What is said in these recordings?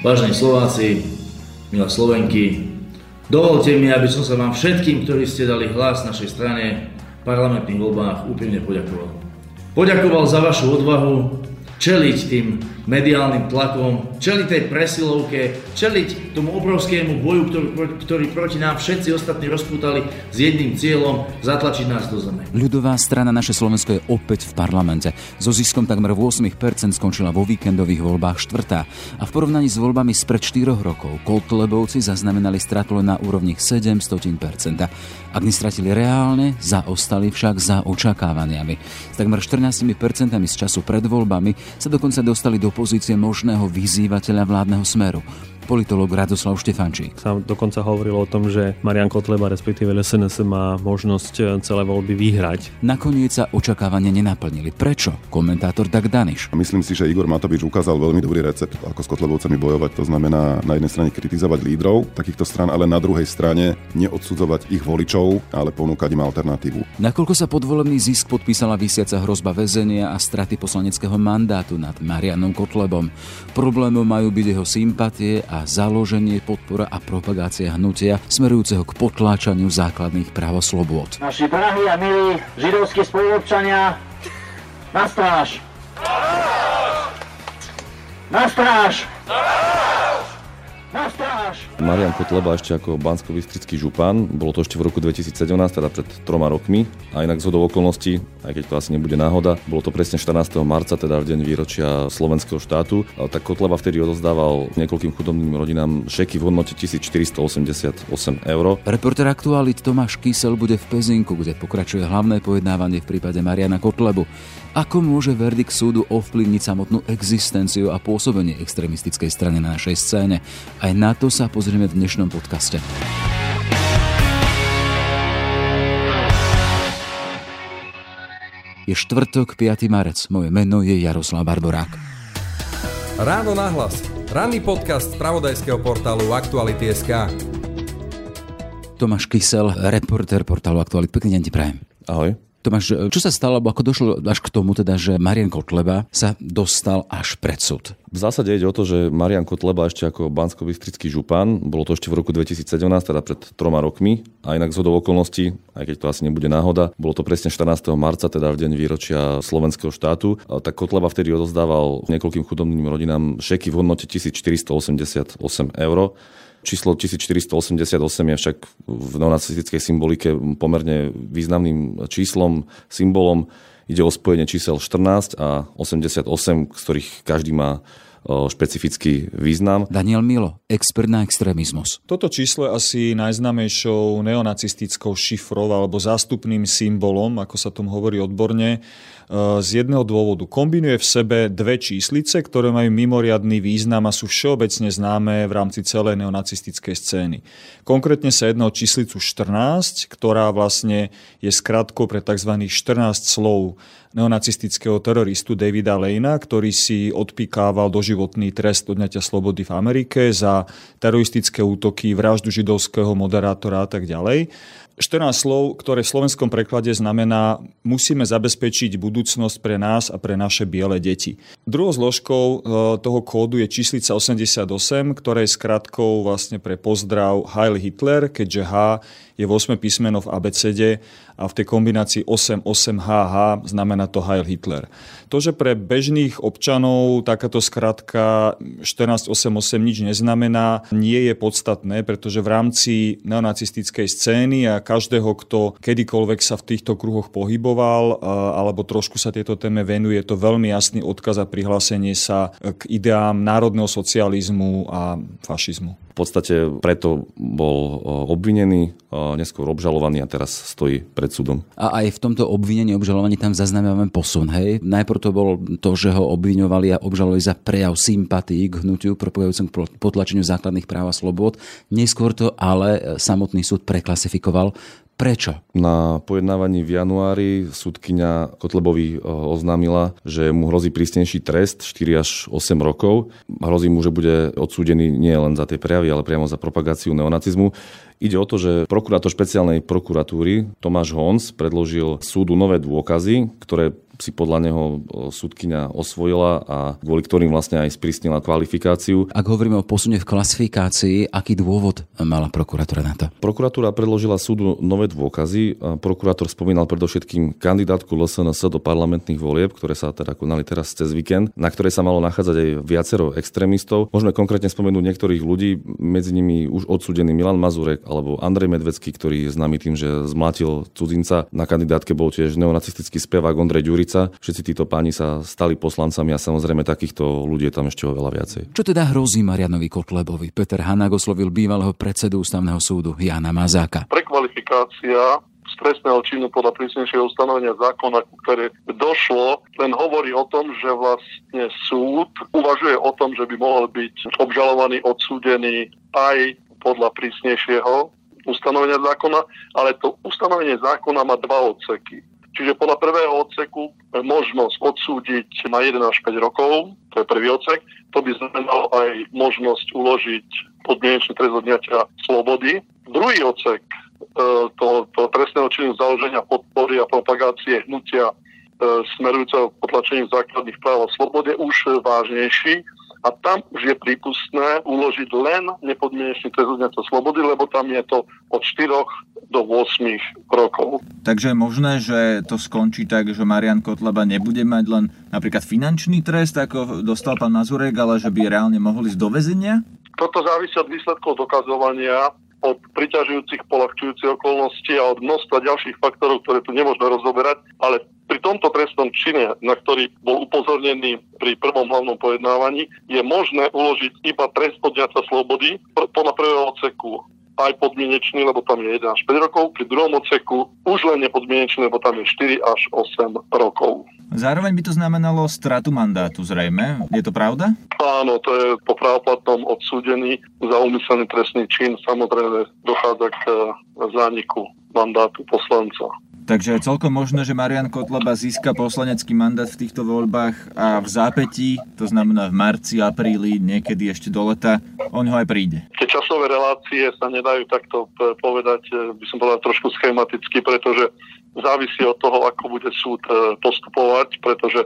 Vážení Slováci, milé Slovenky, dovolte mi, aby som sa vám všetkým, ktorí ste dali hlas našej strane v parlamentných voľbách, úprimne poďakoval. Poďakoval za vašu odvahu čeliť tým mediálnym tlakom, čeliť tej presilovke, čeliť tomu obrovskému boju, ktorý, ktorý proti nám všetci ostatní rozpútali s jedným cieľom zatlačiť nás do zeme. Ľudová strana Naše Slovensko je opäť v parlamente. So ziskom takmer 8% skončila vo víkendových voľbách štvrtá. A v porovnaní s voľbami spred 4 rokov Kotlebovci zaznamenali stratu len na úrovni 7 Ak nestratili reálne, zaostali však za očakávaniami. S takmer 14% z času pred voľbami sa dokonca dostali do pozície možného vyzývateľa vládneho smeru politolog Radoslav Štefančík. Sa dokonca hovorilo o tom, že Marian Kotleba, respektíve SNS, má možnosť e, celé voľby vyhrať. Nakoniec sa očakávania nenaplnili. Prečo? Komentátor Dag Daniš. Myslím si, že Igor Matovič ukázal veľmi dobrý recept, ako s Kotlebovcami bojovať. To znamená na jednej strane kritizovať lídrov takýchto stran, ale na druhej strane neodsudzovať ich voličov, ale ponúkať im alternatívu. Nakoľko sa podvolebný zisk podpísala vysiaca hrozba väzenia a straty poslaneckého mandátu nad Marianom Kotlebom. Problémom majú byť jeho sympatie a založenie, podpora a propagácia hnutia smerujúceho k potláčaniu základných práv a slobôd. Naši drahí a milí židovskí spoluobčania, na stráž! Na stráž! Na stráž! Marian Kotleba ešte ako bansko župan, bolo to ešte v roku 2017, teda pred troma rokmi. A inak z okolností, aj keď to asi nebude náhoda, bolo to presne 14. marca, teda v deň výročia slovenského štátu. Tak Kotleba vtedy odozdával niekoľkým chudobným rodinám šeky v hodnote 1488 eur. Reporter aktualit Tomáš Kysel bude v Pezinku, kde pokračuje hlavné pojednávanie v prípade Mariana Kotlebu. Ako môže verdikt súdu ovplyvniť samotnú existenciu a pôsobenie extrémistickej strany na našej scéne? Aj na to sa pozrieme v dnešnom podcaste. Je štvrtok, 5. marec. Moje meno je Jaroslav Barborák. Ráno nahlas. Ranný podcast z pravodajského portálu Aktuality.sk Tomáš Kysel, reporter portálu Aktuality. Pekný deň ti prajem. Ahoj. Tomáš, čo sa stalo, alebo ako došlo až k tomu, teda, že Marian Kotleba sa dostal až pred súd? V zásade ide o to, že Marian Kotleba ešte ako bansko župan, bolo to ešte v roku 2017, teda pred troma rokmi, a inak z okolností, aj keď to asi nebude náhoda, bolo to presne 14. marca, teda v deň výročia slovenského štátu, tak Kotleba vtedy odozdával niekoľkým chudobným rodinám šeky v hodnote 1488 eur Číslo 1488 je však v neonacistickej symbolike pomerne významným číslom, symbolom. Ide o spojenie čísel 14 a 88, z ktorých každý má špecifický význam. Daniel Milo, expert na extrémizmus. Toto číslo je asi najznamejšou neonacistickou šifrou alebo zástupným symbolom, ako sa tomu hovorí odborne, z jedného dôvodu. Kombinuje v sebe dve číslice, ktoré majú mimoriadný význam a sú všeobecne známe v rámci celej neonacistickej scény. Konkrétne sa jedná o číslicu 14, ktorá vlastne je skratkou pre tzv. 14 slov neonacistického teroristu Davida Lejna, ktorý si odpikával doživotný trest odňatia slobody v Amerike za teroristické útoky, vraždu židovského moderátora a tak ďalej. 14 slov, ktoré v slovenskom preklade znamená musíme zabezpečiť budúcnosť pre nás a pre naše biele deti. Druhou zložkou e, toho kódu je číslica 88, ktorá je skratkou vlastne pre pozdrav Heil Hitler, keďže H je v 8 písmeno v ABCD a v tej kombinácii 88HH znamená to Heil Hitler. To, že pre bežných občanov takáto skratka 1488 nič neznamená, nie je podstatné, pretože v rámci neonacistickej scény a každého, kto kedykoľvek sa v týchto kruhoch pohyboval alebo trošku sa tieto téme venuje, je to veľmi jasný odkaz a prihlásenie sa k ideám národného socializmu a fašizmu. Podstate preto bol obvinený, neskôr obžalovaný a teraz stojí pred súdom. A aj v tomto obvinení, obžalovaní tam zaznamenáme posun, hej? Najprv to bolo to, že ho obviňovali a obžalovali za prejav sympatí k hnutiu propagujúcem k potlačeniu základných práv a slobod. Neskôr to ale samotný súd preklasifikoval Prečo? Na pojednávaní v januári súdkyňa Kotlebovi eh, oznámila, že mu hrozí prísnejší trest 4 až 8 rokov. Hrozí mu, že bude odsúdený nie len za tie prejavy, ale priamo za propagáciu neonacizmu. Ide o to, že prokurátor špeciálnej prokuratúry Tomáš Hons predložil súdu nové dôkazy, ktoré si podľa neho súdkyňa osvojila a kvôli ktorým vlastne aj sprísnila kvalifikáciu. Ak hovoríme o posune v klasifikácii, aký dôvod mala prokuratúra na to? Prokuratúra predložila súdu nové dôkazy. Prokurátor spomínal predovšetkým kandidátku LSNS do parlamentných volieb, ktoré sa teda konali teraz cez víkend, na ktorej sa malo nachádzať aj viacero extrémistov. Môžeme konkrétne spomenúť niektorých ľudí, medzi nimi už odsudený Milan Mazurek alebo Andrej Medvecký, ktorý je známy tým, že zmlátil cudzinca. Na kandidátke bol tiež neonacistický spevák Ondrej Ďurica. Všetci títo páni sa stali poslancami a samozrejme takýchto ľudí je tam ešte oveľa viacej. Čo teda hrozí Marianovi Kotlebovi? Peter Hanák oslovil bývalého predsedu ústavného súdu Jana Mazáka. Prekvalifikácia z trestného činu podľa prísnejšieho ustanovenia zákona, ktoré došlo, len hovorí o tom, že vlastne súd uvažuje o tom, že by mohol byť obžalovaný, odsúdený aj podľa prísnejšieho ustanovenia zákona, ale to ustanovenie zákona má dva odseky. Čiže podľa prvého odseku možnosť odsúdiť na 1 až 5 rokov, to je prvý odsek, to by znamenalo aj možnosť uložiť podmienečný trest odňatia slobody. Druhý odsek toho, toho trestného činu založenia podpory a propagácie hnutia e, smerujúceho potlačeniu základných práv a slobode už vážnejší a tam už je prípustné uložiť len nepodmienečný trest odňatia slobody, lebo tam je to od 4 do 8 rokov. Takže je možné, že to skončí tak, že Marian Kotleba nebude mať len napríklad finančný trest, ako dostal pán Mazurek, ale že by reálne mohol ísť do väzenia? Toto závisí od výsledkov dokazovania od priťažujúcich, polahčujúcich okolností a od množstva ďalších faktorov, ktoré tu nemôžeme rozoberať, ale pri tomto trestnom čine, na ktorý bol upozornený pri prvom hlavnom pojednávaní, je možné uložiť iba trest odňatia slobody podľa prvého odseku aj podmienečný, lebo tam je 1 až 5 rokov, pri druhom odseku už len nepodmienečný, lebo tam je 4 až 8 rokov. Zároveň by to znamenalo stratu mandátu zrejme. Je to pravda? Áno, to je po právoplatnom odsúdení za úmyselný trestný čin. Samozrejme dochádza k eh, zániku mandátu poslanca. Takže je celkom možné, že Marian Kotleba získa poslanecký mandát v týchto voľbách a v zápätí, to znamená v marci, apríli, niekedy ešte do leta, on ho aj príde. Tie časové relácie sa nedajú takto povedať, eh, by som povedal trošku schematicky, pretože závisí od toho, ako bude súd eh, postupovať, pretože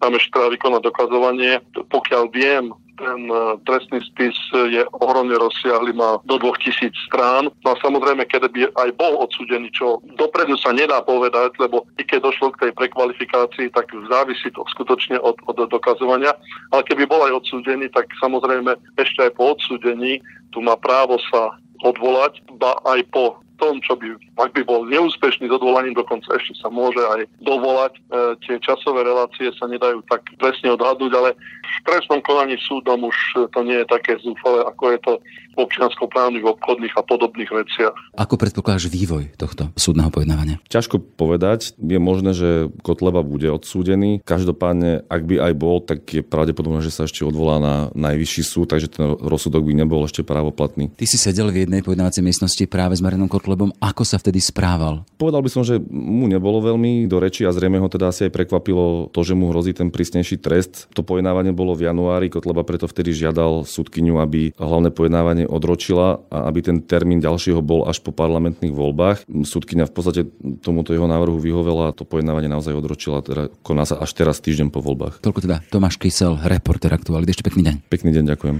tam ešte treba vykonať dokazovanie. Pokiaľ viem, ten e, trestný spis je ohromne rozsiahly, má do 2000 strán. No a samozrejme, keď by aj bol odsudený, čo dopredu sa nedá povedať, lebo i keď došlo k tej prekvalifikácii, tak závisí to skutočne od, od dokazovania. Ale keby bol aj odsúdený, tak samozrejme ešte aj po odsúdení tu má právo sa odvolať, ba aj po tom, čo by, ak by bol neúspešný s odvolaním, dokonca ešte sa môže aj dovolať. E, tie časové relácie sa nedajú tak presne odhadnúť, ale v trestnom konaní súdom už to nie je také zúfale, ako je to v občianskoprávnych, obchodných a podobných veciach. Ako predpokladáš vývoj tohto súdneho pojednávania? Ťažko povedať. Je možné, že Kotleba bude odsúdený. Každopádne, ak by aj bol, tak je pravdepodobné, že sa ešte odvolá na najvyšší súd, takže ten rozsudok by nebol ešte právoplatný. Ty si sedel v jednej pojednávacej miestnosti práve s Marianom Kotlebom. Ako sa vtedy správal? Povedal by som, že mu nebolo veľmi do reči a zrejme ho teda asi aj prekvapilo to, že mu hrozí ten prísnejší trest. To pojednávanie bolo v januári, Kotleba preto vtedy žiadal súdkyňu, aby hlavné pojednávanie odročila a aby ten termín ďalšieho bol až po parlamentných voľbách. Súdkynia v podstate tomuto jeho návrhu vyhovela a to pojednávanie naozaj odročila, teda koná sa až teraz týždeň po voľbách. Toľko teda Tomáš Kysel, reporter aktuálny. Ešte pekný deň. Pekný deň, ďakujem.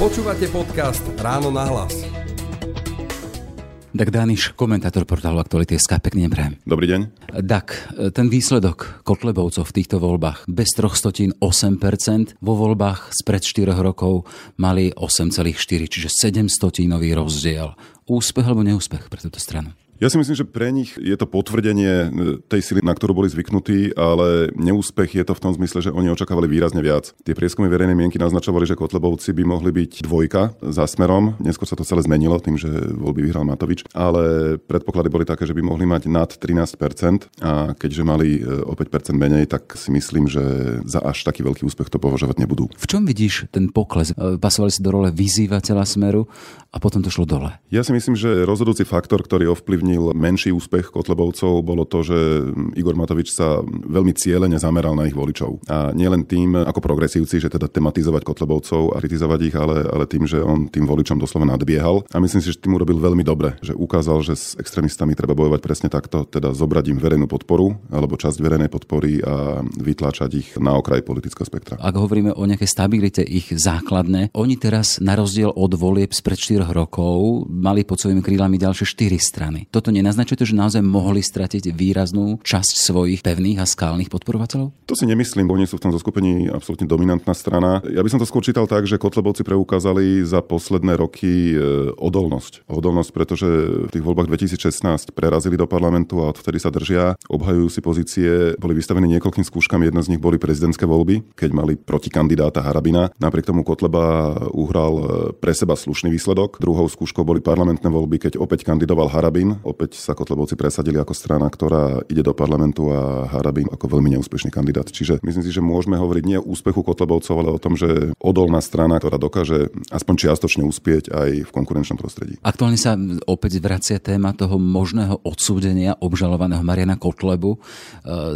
Počúvate podcast Ráno na hlas. Dak Dániš, komentátor portálu Aktuality.sk, pekný deň Dobrý deň. Dak, ten výsledok Kotlebovcov v týchto voľbách bez troch stotín 8%, vo voľbách spred 4 rokov mali 8,4, čiže 7 stotínový rozdiel. Úspech alebo neúspech pre túto stranu? Ja si myslím, že pre nich je to potvrdenie e, tej sily, na ktorú boli zvyknutí, ale neúspech je to v tom zmysle, že oni očakávali výrazne viac. Tie prieskumy verejnej mienky naznačovali, že Kotlebovci by mohli byť dvojka za smerom. Neskôr sa to celé zmenilo tým, že voľby vyhral Matovič, ale predpoklady boli také, že by mohli mať nad 13% a keďže mali e, o 5% menej, tak si myslím, že za až taký veľký úspech to považovať nebudú. V čom vidíš ten pokles? E, pasovali si do role vyzývateľa smeru a potom to šlo dole. Ja si myslím, že rozhodujúci faktor, ktorý ovplyvní spochybnil menší úspech Kotlebovcov, bolo to, že Igor Matovič sa veľmi cieľene zameral na ich voličov. A nielen tým, ako progresívci, že teda tematizovať Kotlebovcov a kritizovať ich, ale, ale tým, že on tým voličom doslova nadbiehal. A myslím si, že tým urobil veľmi dobre, že ukázal, že s extrémistami treba bojovať presne takto, teda zobrať im verejnú podporu alebo časť verejnej podpory a vytláčať ich na okraj politického spektra. Ak hovoríme o nejakej stabilite ich základné, oni teraz na rozdiel od volieb spred 4 rokov mali pod svojimi krílami ďalšie 4 strany. Toto nenaznačuje to, že naozaj mohli stratiť výraznú časť svojich pevných a skálnych podporovateľov? To si nemyslím, bo oni sú v tom zoskupení absolútne dominantná strana. Ja by som to skôr čítal tak, že Kotlebovci preukázali za posledné roky e, odolnosť. Odolnosť, pretože v tých voľbách 2016 prerazili do parlamentu a odvtedy sa držia, obhajujú si pozície, boli vystavení niekoľkým skúškam, jedna z nich boli prezidentské voľby, keď mali protikandidáta Harabina. Napriek tomu Kotleba uhral e, pre seba slušný výsledok. Druhou skúškou boli parlamentné voľby, keď opäť kandidoval Harabin. Opäť sa Kotlebovci presadili ako strana, ktorá ide do parlamentu a Harabin ako veľmi neúspešný kandidát. Čiže myslím si, že môžeme hovoriť nie o úspechu Kotlebovcov, ale o tom, že odolná strana, ktorá dokáže aspoň čiastočne uspieť aj v konkurenčnom prostredí. Aktuálne sa opäť vracia téma toho možného odsúdenia obžalovaného Mariana Kotlebu e,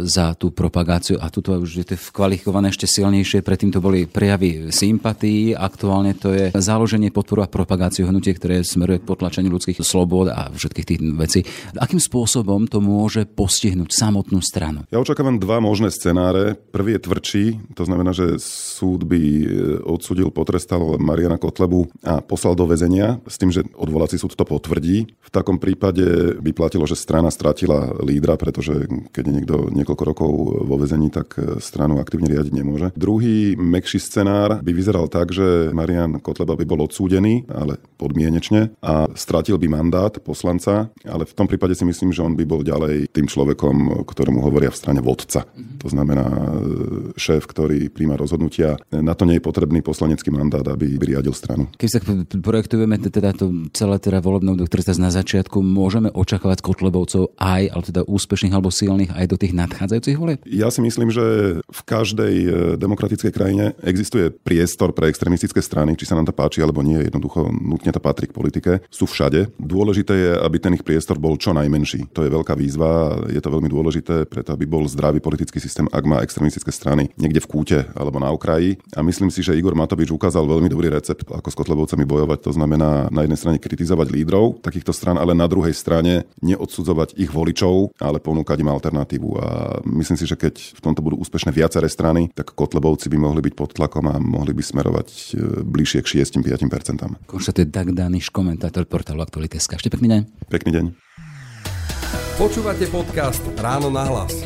za tú propagáciu a tuto už je to kvalifikované ešte silnejšie. Predtým to boli prejavy sympatí, aktuálne to je založenie podporu a propagáciu hnutie, ktoré smeruje k potlačeniu ľudských slobod a všetkých tých vecí. Akým spôsobom to môže postihnúť samotnú stranu? Ja očakávam dva možné scenáre. Prvý je tvrdší, to znamená, že súd by e, odsudil, potrestal Mariana Kotlebu a poslal do väzenia s tým, že odvolací súd to potvrdí. V takom prípade by platilo, že strana stratila lídra, pretože keď je niekto niekoľko rokov vo väzení, tak e, stranu aktívne riadiť nemôže. Druhý, mekší scenár by vyzeral tak, že Marian Kotleba by bol odsúdený, ale podmienečne a stratil by mandát poslanca, ale v tom prípade si myslím, že on by bol ďalej tým človekom, ktorému hovoria v strane vodca. To znamená e, šéf, ktorý príjma rozhodnutia. Na to nie je potrebný poslanecký mandát, aby riadil stranu. Keď sa projektujeme teda to celé teda volebné obdobie, ktoré na začiatku, môžeme očakávať Kotlebovcov aj, ale teda úspešných alebo silných aj do tých nadchádzajúcich volieb? Ja si myslím, že v každej e, demokratickej krajine existuje priestor pre extremistické strany, či sa nám to páči alebo nie, jednoducho nutne to patrí k politike. Sú všade. Dôležité je, aby ten ich priestor bol čo najmenší. To je veľká výzva, je to veľmi dôležité, preto aby bol zdravý politický systém, ak má extremistické strany niekde v kúte alebo na okraji. A myslím si, že Igor Matovič ukázal veľmi dobrý recept, ako s Kotlebovcami bojovať. To znamená na jednej strane kritizovať lídrov takýchto stran, ale na druhej strane neodsudzovať ich voličov, ale ponúkať im alternatívu. A myslím si, že keď v tomto budú úspešné viaceré strany, tak Kotlebovci by mohli byť pod tlakom a mohli by smerovať e, bližšie k 6-5%. Konštatuje Dag Daniš, komentátor portálu Aktuality.sk. Ešte pekný deň. Pekný deň. Počúvate podcast Ráno na hlas.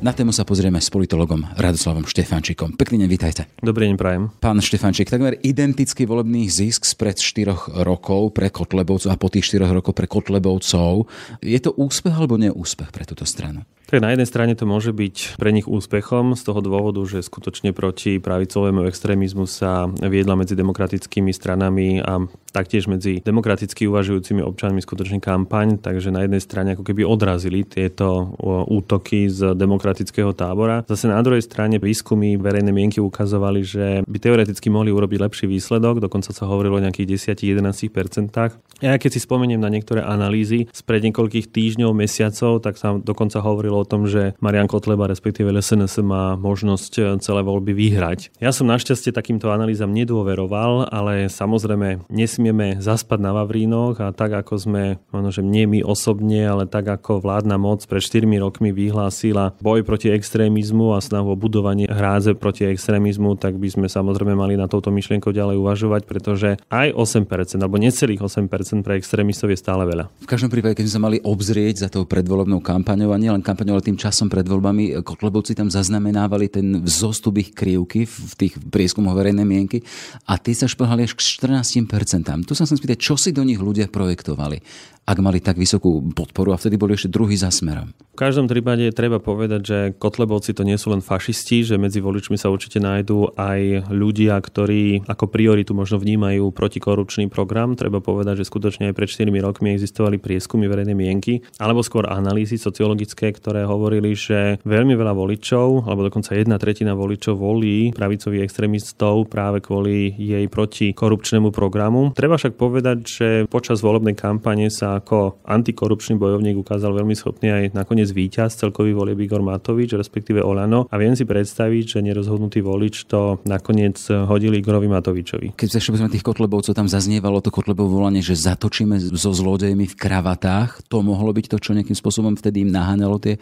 Na tému sa pozrieme s politologom Radoslavom Štefančikom. Pekný deň, vítajte. Dobrý deň, prajem. Pán Štefančík, takmer identický volebný zisk spred 4 rokov pre Kotlebovcov a po tých 4 rokov pre Kotlebovcov. Je to úspech alebo neúspech pre túto stranu? Tak na jednej strane to môže byť pre nich úspechom z toho dôvodu, že skutočne proti pravicovému extrémizmu sa viedla medzi demokratickými stranami a taktiež medzi demokraticky uvažujúcimi občanmi skutočne kampaň, takže na jednej strane ako keby odrazili tieto útoky z demokratického tábora. Zase na druhej strane výskumy verejnej mienky ukazovali, že by teoreticky mohli urobiť lepší výsledok, dokonca sa hovorilo o nejakých 10-11%. Ja keď si spomeniem na niektoré analýzy spred niekoľkých týždňov, mesiacov, tak sa dokonca hovorilo o tom, že Marian Kotleba, respektíve SNS má možnosť eh, celé voľby vyhrať. Ja som našťastie takýmto analýzam nedôveroval, ale samozrejme nesmieme zaspať na Vavrínoch a tak ako sme, možno, že nie my osobne, ale tak ako vládna moc pred 4 rokmi vyhlásila boj proti extrémizmu a snahu o budovanie hrádze proti extrémizmu, tak by sme samozrejme mali na touto myšlienkou ďalej uvažovať, pretože aj 8% alebo necelých 8% pre extrémistov je stále veľa. V každom prípade, keď sme sa mali obzrieť za tou predvolebnou kampaňou a nielen kampaňou, ale tým časom pred voľbami Kotlebovci tam zaznamenávali ten vzostup ich krivky v tých prieskumoch verejnej mienky a tí sa šplhali až k 14%. Tu sa chcem spýtať, čo si do nich ľudia projektovali? ak mali tak vysokú podporu a vtedy boli ešte druhý za smerom. V každom prípade treba povedať, že Kotlebovci to nie sú len fašisti, že medzi voličmi sa určite nájdú aj ľudia, ktorí ako prioritu možno vnímajú protikorupčný program. Treba povedať, že skutočne aj pred 4 rokmi existovali prieskumy verejnej mienky, alebo skôr analýzy sociologické, ktoré ktoré hovorili, že veľmi veľa voličov, alebo dokonca jedna tretina voličov volí pravicových extrémistov práve kvôli jej protikorupčnému programu. Treba však povedať, že počas volebnej kampane sa ako antikorupčný bojovník ukázal veľmi schopný aj nakoniec víťaz celkový volieb Igor Matovič, respektíve Olano. A viem si predstaviť, že nerozhodnutý volič to nakoniec hodil Igorovi Matovičovi. Keď sa ešte tých kotlebovcov, tam zaznievalo to kotlebov volanie, že zatočíme so zlodejmi v kravatách. To mohlo byť to, čo nejakým spôsobom vtedy im naháňalo tie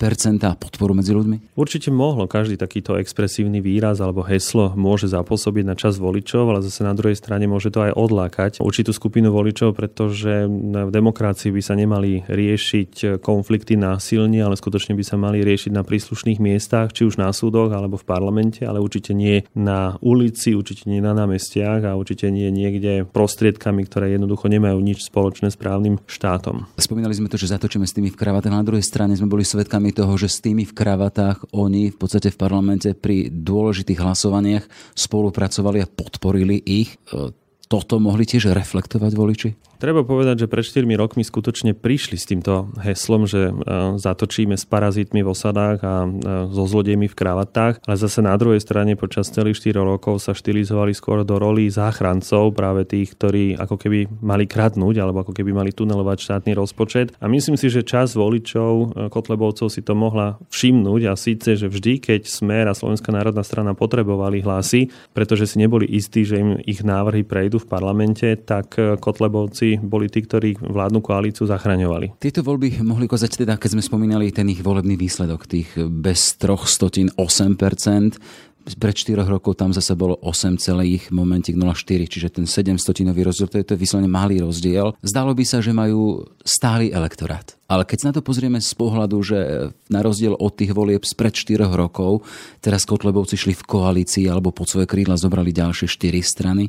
percentá podporu medzi ľuďmi? Určite mohlo. Každý takýto expresívny výraz alebo heslo môže zapôsobiť na čas voličov, ale zase na druhej strane môže to aj odlákať určitú skupinu voličov, pretože v demokracii by sa nemali riešiť konflikty násilne, ale skutočne by sa mali riešiť na príslušných miestach, či už na súdoch alebo v parlamente, ale určite nie na ulici, určite nie na námestiach a určite nie niekde prostriedkami, ktoré jednoducho nemajú nič spoločné s právnym štátom. Spomínali sme to, že zatočíme s tými v kravatách. Na druhej strane sme boli svedkami toho, že s tými v kravatách oni v podstate v parlamente pri dôležitých hlasovaniach spolupracovali a podporili ich. E, toto mohli tiež reflektovať voliči? Treba povedať, že pred 4 rokmi skutočne prišli s týmto heslom, že e, zatočíme s parazitmi v osadách a e, so zlodejmi v kravatách, ale zase na druhej strane počas celých 4 rokov sa štilizovali skôr do roli záchrancov, práve tých, ktorí ako keby mali kradnúť alebo ako keby mali tunelovať štátny rozpočet. A myslím si, že čas voličov e, Kotlebovcov si to mohla všimnúť a síce, že vždy, keď Smer a Slovenská národná strana potrebovali hlasy, pretože si neboli istí, že im ich návrhy prejdú v parlamente, tak Kotlebovci boli tí, ktorí vládnu koalíciu zachraňovali. Tieto voľby mohli kozať teda, keď sme spomínali ten ich volebný výsledok, tých bez troch stotín 8%, pred 4 rokov tam zase bolo 8, momentik 04, čiže ten 7 stotinový rozdiel, to je, to je vyslovene malý rozdiel. Zdalo by sa, že majú stály elektorát. Ale keď sa na to pozrieme z pohľadu, že na rozdiel od tých volieb spred 4 rokov, teraz Kotlebovci šli v koalícii alebo pod svoje krídla zobrali ďalšie 4 strany,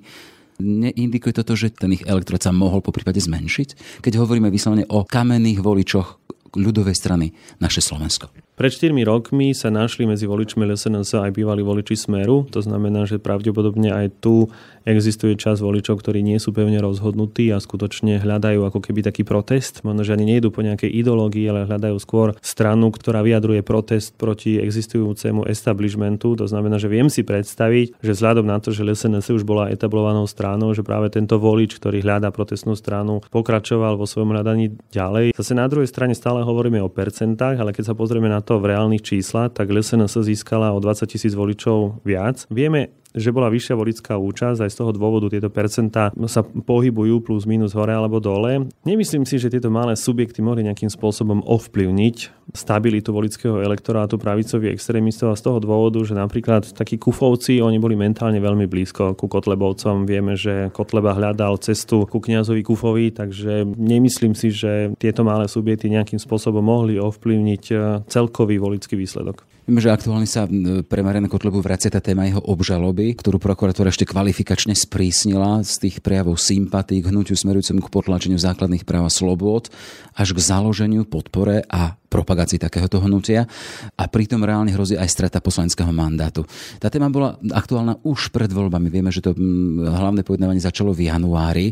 Neindikuje to to, že ten ich elektorát sa mohol po prípade zmenšiť? Keď hovoríme vyslovene o kamenných voličoch ľudovej strany naše Slovensko. Pred 4 rokmi sa našli medzi voličmi LSNS aj bývalí voliči Smeru. To znamená, že pravdepodobne aj tu existuje čas voličov, ktorí nie sú pevne rozhodnutí a skutočne hľadajú ako keby taký protest. Možno, že ani nejdu po nejakej ideológii, ale hľadajú skôr stranu, ktorá vyjadruje protest proti existujúcemu establishmentu. To znamená, že viem si predstaviť, že vzhľadom na to, že LSNS už bola etablovanou stranou, že práve tento volič, ktorý hľadá protestnú stranu, pokračoval vo svojom hľadaní ďalej. Zase na druhej strane stále hovoríme o percentách, ale keď sa pozrieme na to, to v reálnych číslach, tak LSNS získala o 20 tisíc voličov viac. Vieme že bola vyššia voličská účasť, aj z toho dôvodu tieto percentá sa pohybujú plus minus hore alebo dole. Nemyslím si, že tieto malé subjekty mohli nejakým spôsobom ovplyvniť stabilitu volického elektorátu pravicových extrémistov a z toho dôvodu, že napríklad takí kufovci, oni boli mentálne veľmi blízko ku Kotlebovcom. Vieme, že Kotleba hľadal cestu ku kňazovi Kufovi, takže nemyslím si, že tieto malé subjekty nejakým spôsobom mohli ovplyvniť celkový volický výsledok. Viem, že aktuálne sa pre Mariana Kotlebu vracia tá téma jeho obžaloby, ktorú prokuratúra ešte kvalifikačne sprísnila z tých prejavov sympatí k hnutiu smerujúcemu k potlačeniu základných práv a slobôd až k založeniu, podpore a propagácii takéhoto hnutia a pritom reálne hrozí aj strata poslaneckého mandátu. Tá téma bola aktuálna už pred voľbami. Vieme, že to hlavné pojednávanie začalo v januári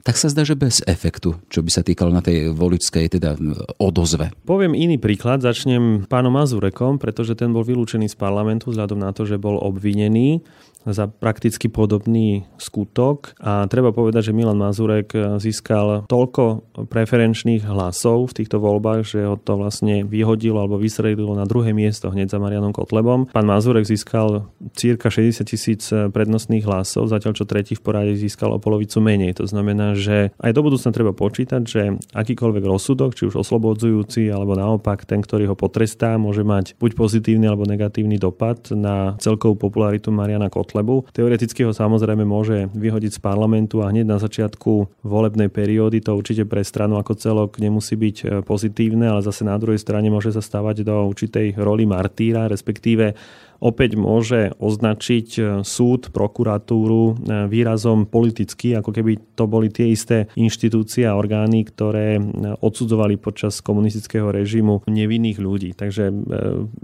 tak sa zdá, že bez efektu, čo by sa týkalo na tej voličskej teda odozve. Poviem iný príklad, začnem pánom Mazurekom, pretože ten bol vylúčený z parlamentu vzhľadom na to, že bol obvinený za prakticky podobný skutok a treba povedať, že Milan Mazurek získal toľko preferenčných hlasov v týchto voľbách, že ho to vlastne vyhodilo alebo vysredilo na druhé miesto hneď za Marianom Kotlebom. Pán Mazurek získal cirka 60 tisíc prednostných hlasov, zatiaľ čo tretí v poradí získal o polovicu menej. To znamená, že aj do budúcna treba počítať, že akýkoľvek rozsudok, či už oslobodzujúci alebo naopak ten, ktorý ho potrestá, môže mať buď pozitívny alebo negatívny dopad na celkovú popularitu Mariana Kotleba Kotlebu. Teoreticky ho samozrejme môže vyhodiť z parlamentu a hneď na začiatku volebnej periódy to určite pre stranu ako celok nemusí byť e, pozitívne, ale zase na druhej strane môže sa stávať do určitej roli martýra, respektíve opäť môže označiť e, súd, prokuratúru e, výrazom politicky, ako keby to boli tie isté inštitúcie a orgány, ktoré e, odsudzovali počas komunistického režimu nevinných ľudí. Takže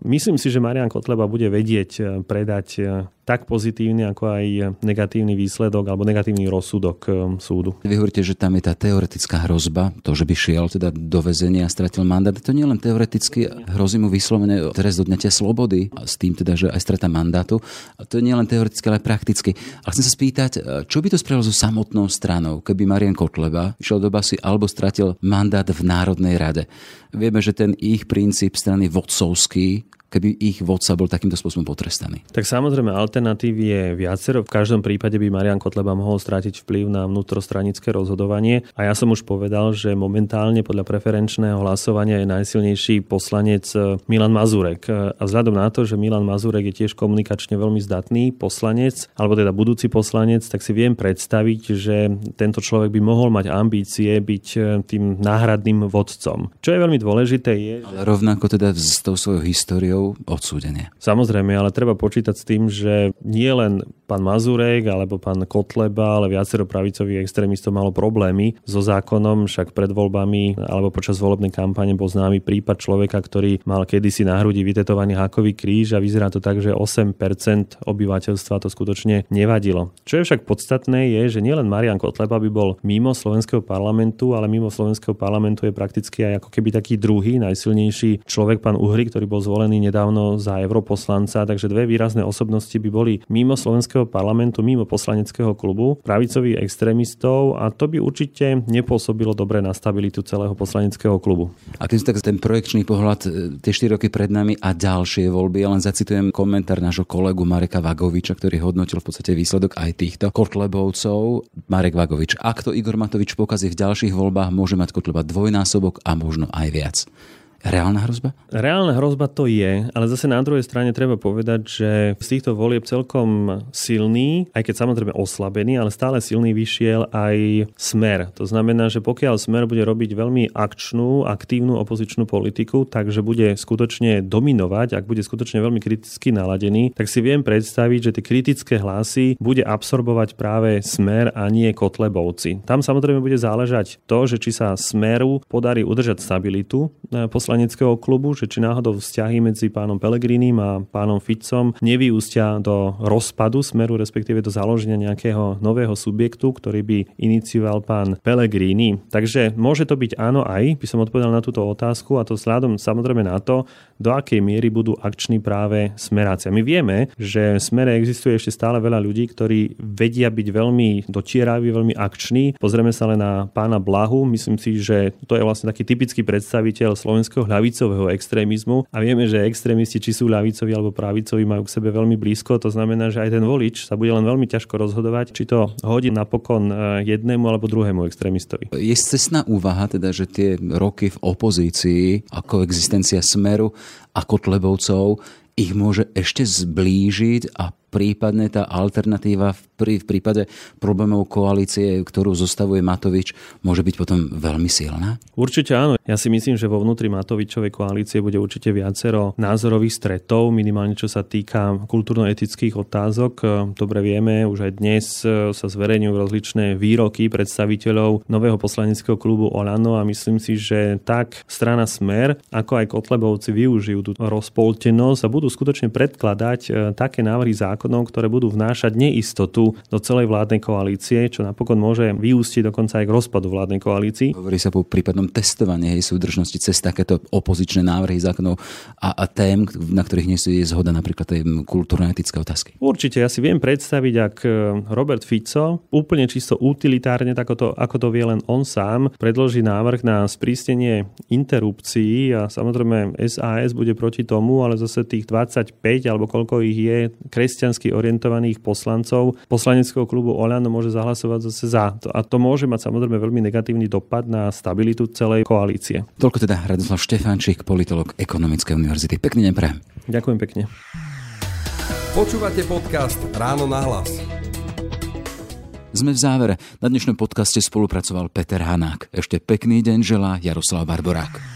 myslím si, že Marian Kotleba bude vedieť predať tak pozitívny, ako aj negatívny výsledok alebo negatívny rozsudok súdu. Vy hovoríte, že tam je tá teoretická hrozba, to, že by šiel teda do väzenia a stratil mandát. To nie len teoreticky, hrozí mu vyslovene trest odňatia slobody s tým teda, že aj strata mandátu. A to nie len teoreticky, ale aj prakticky. Ale chcem sa spýtať, čo by to spravilo so samotnou stranou, keby Marian Kotleba išiel do basy alebo stratil mandát v Národnej rade. Vieme, že ten ich princíp strany vodcovský keby ich vodca bol takýmto spôsobom potrestaný? Tak samozrejme, alternatív je viacero. V každom prípade by Marian Kotleba mohol strátiť vplyv na vnútrostranické rozhodovanie. A ja som už povedal, že momentálne podľa preferenčného hlasovania je najsilnejší poslanec eh, Milan Mazurek. A vzhľadom na to, že Milan Mazurek je tiež komunikačne veľmi zdatný poslanec, alebo teda budúci poslanec, tak si viem predstaviť, že tento človek by mohol mať ambície byť eh, tým náhradným vodcom. Čo je veľmi dôležité je... Ale rovnako teda s tou svojou históriou kategóriou odsúdenia. Samozrejme, ale treba počítať s tým, že nie len pán Mazurek alebo pán Kotleba, ale viacero pravicových extrémistov malo problémy so zákonom, však pred voľbami alebo počas volebnej kampane bol známy prípad človeka, ktorý mal kedysi na hrudi vytetovaný hákový kríž a vyzerá to tak, že 8% obyvateľstva to skutočne nevadilo. Čo je však podstatné je, že nielen Marian Kotleba by bol mimo slovenského parlamentu, ale mimo slovenského parlamentu je prakticky aj ako keby taký druhý najsilnejší človek, pán Uhry, ktorý bol zvolený nedávno za europoslanca, takže dve výrazné osobnosti by boli mimo slovenského parlamentu, mimo poslaneckého klubu, pravicových extrémistov a to by určite nepôsobilo dobre na stabilitu celého poslaneckého klubu. A keď tak ten projekčný pohľad, e, tie 4 roky pred nami a ďalšie voľby, ja len zacitujem komentár nášho kolegu Mareka Vagoviča, ktorý hodnotil v podstate výsledok aj týchto Kotlebovcov. Marek Vagovič, ak to Igor Matovič pokazí v ďalších voľbách, môže mať Kotleba dvojnásobok a možno aj viac. Reálna hrozba? Reálna hrozba to je, ale zase na druhej strane treba povedať, že z týchto volieb celkom silný, aj keď samozrejme oslabený, ale stále silný vyšiel aj smer. To znamená, že pokiaľ smer bude robiť veľmi akčnú, aktívnu opozičnú politiku, takže bude skutočne dominovať, ak bude skutočne veľmi kriticky naladený, tak si viem predstaviť, že tie kritické hlasy bude absorbovať práve smer a nie kotlebovci. Tam samozrejme bude záležať to, že či sa smeru podarí udržať stabilitu eh, poslaneckého klubu, že či náhodou vzťahy medzi pánom Pelegrínim a pánom Ficom nevyústia do rozpadu smeru, respektíve do založenia nejakého nového subjektu, ktorý by inicioval pán Pelegrini. Takže môže to byť áno aj, by som odpovedal na túto otázku a to vzhľadom samozrejme na to, do akej miery budú akční práve smeráci. My vieme, že v smere existuje ešte stále veľa ľudí, ktorí vedia byť veľmi dočieraví, veľmi akční. Pozrieme sa len na pána Blahu. Myslím si, že to je vlastne taký typický predstaviteľ slovenského ľavicového extrémizmu a vieme, že extrémisti, či sú ľavicovi alebo pravicovi, majú k sebe veľmi blízko. To znamená, že aj ten volič sa bude len veľmi ťažko rozhodovať, či to hodí napokon e, jednému alebo druhému extrémistovi. Je cestná úvaha, teda, že tie roky v opozícii ako existencia Smeru a Kotlebovcov ich môže ešte zblížiť a prípadne tá alternatíva v, v prípade problémov koalície, ktorú zostavuje Matovič, môže byť potom veľmi silná? Určite áno. Ja si myslím, že vo vnútri Matovičovej koalície bude určite viacero názorových stretov, minimálne čo sa týka kultúrno-etických otázok. Dobre vieme, už aj dnes sa zverejňujú rozličné výroky predstaviteľov nového poslaneckého klubu Olano a myslím si, že tak strana Smer, ako aj Kotlebovci využijú tú rozpoltenosť a budú skutočne predkladať e, také návrhy zákon, zákonov, ktoré budú vnášať neistotu do celej vládnej koalície, čo napokon môže vyústiť dokonca aj k rozpadu vládnej koalícii. Hovorí sa po prípadnom testovaní jej súdržnosti cez takéto opozičné návrhy zákonov a, a tém, na ktorých nie je zhoda napríklad tej kultúrno-etické otázky. Určite, ja si viem predstaviť, ak e, Robert Fico úplne čisto utilitárne, ako to, ako to vie len on sám, predloží návrh na sprístenie interrupcií a samozrejme SAS bude proti tomu, ale zase tých 25 alebo koľko ich je občiansky orientovaných poslancov poslaneckého klubu Oľano môže zahlasovať zase za. A to môže mať samozrejme veľmi negatívny dopad na stabilitu celej koalície. Toľko teda Radoslav Štefánčik, politolog Ekonomickej univerzity. Pekný deň pre. Ďakujem pekne. Počúvate podcast Ráno na hlas. Sme v závere. Na dnešnom podcaste spolupracoval Peter Hanák. Ešte pekný deň želá Jaroslav Barborák.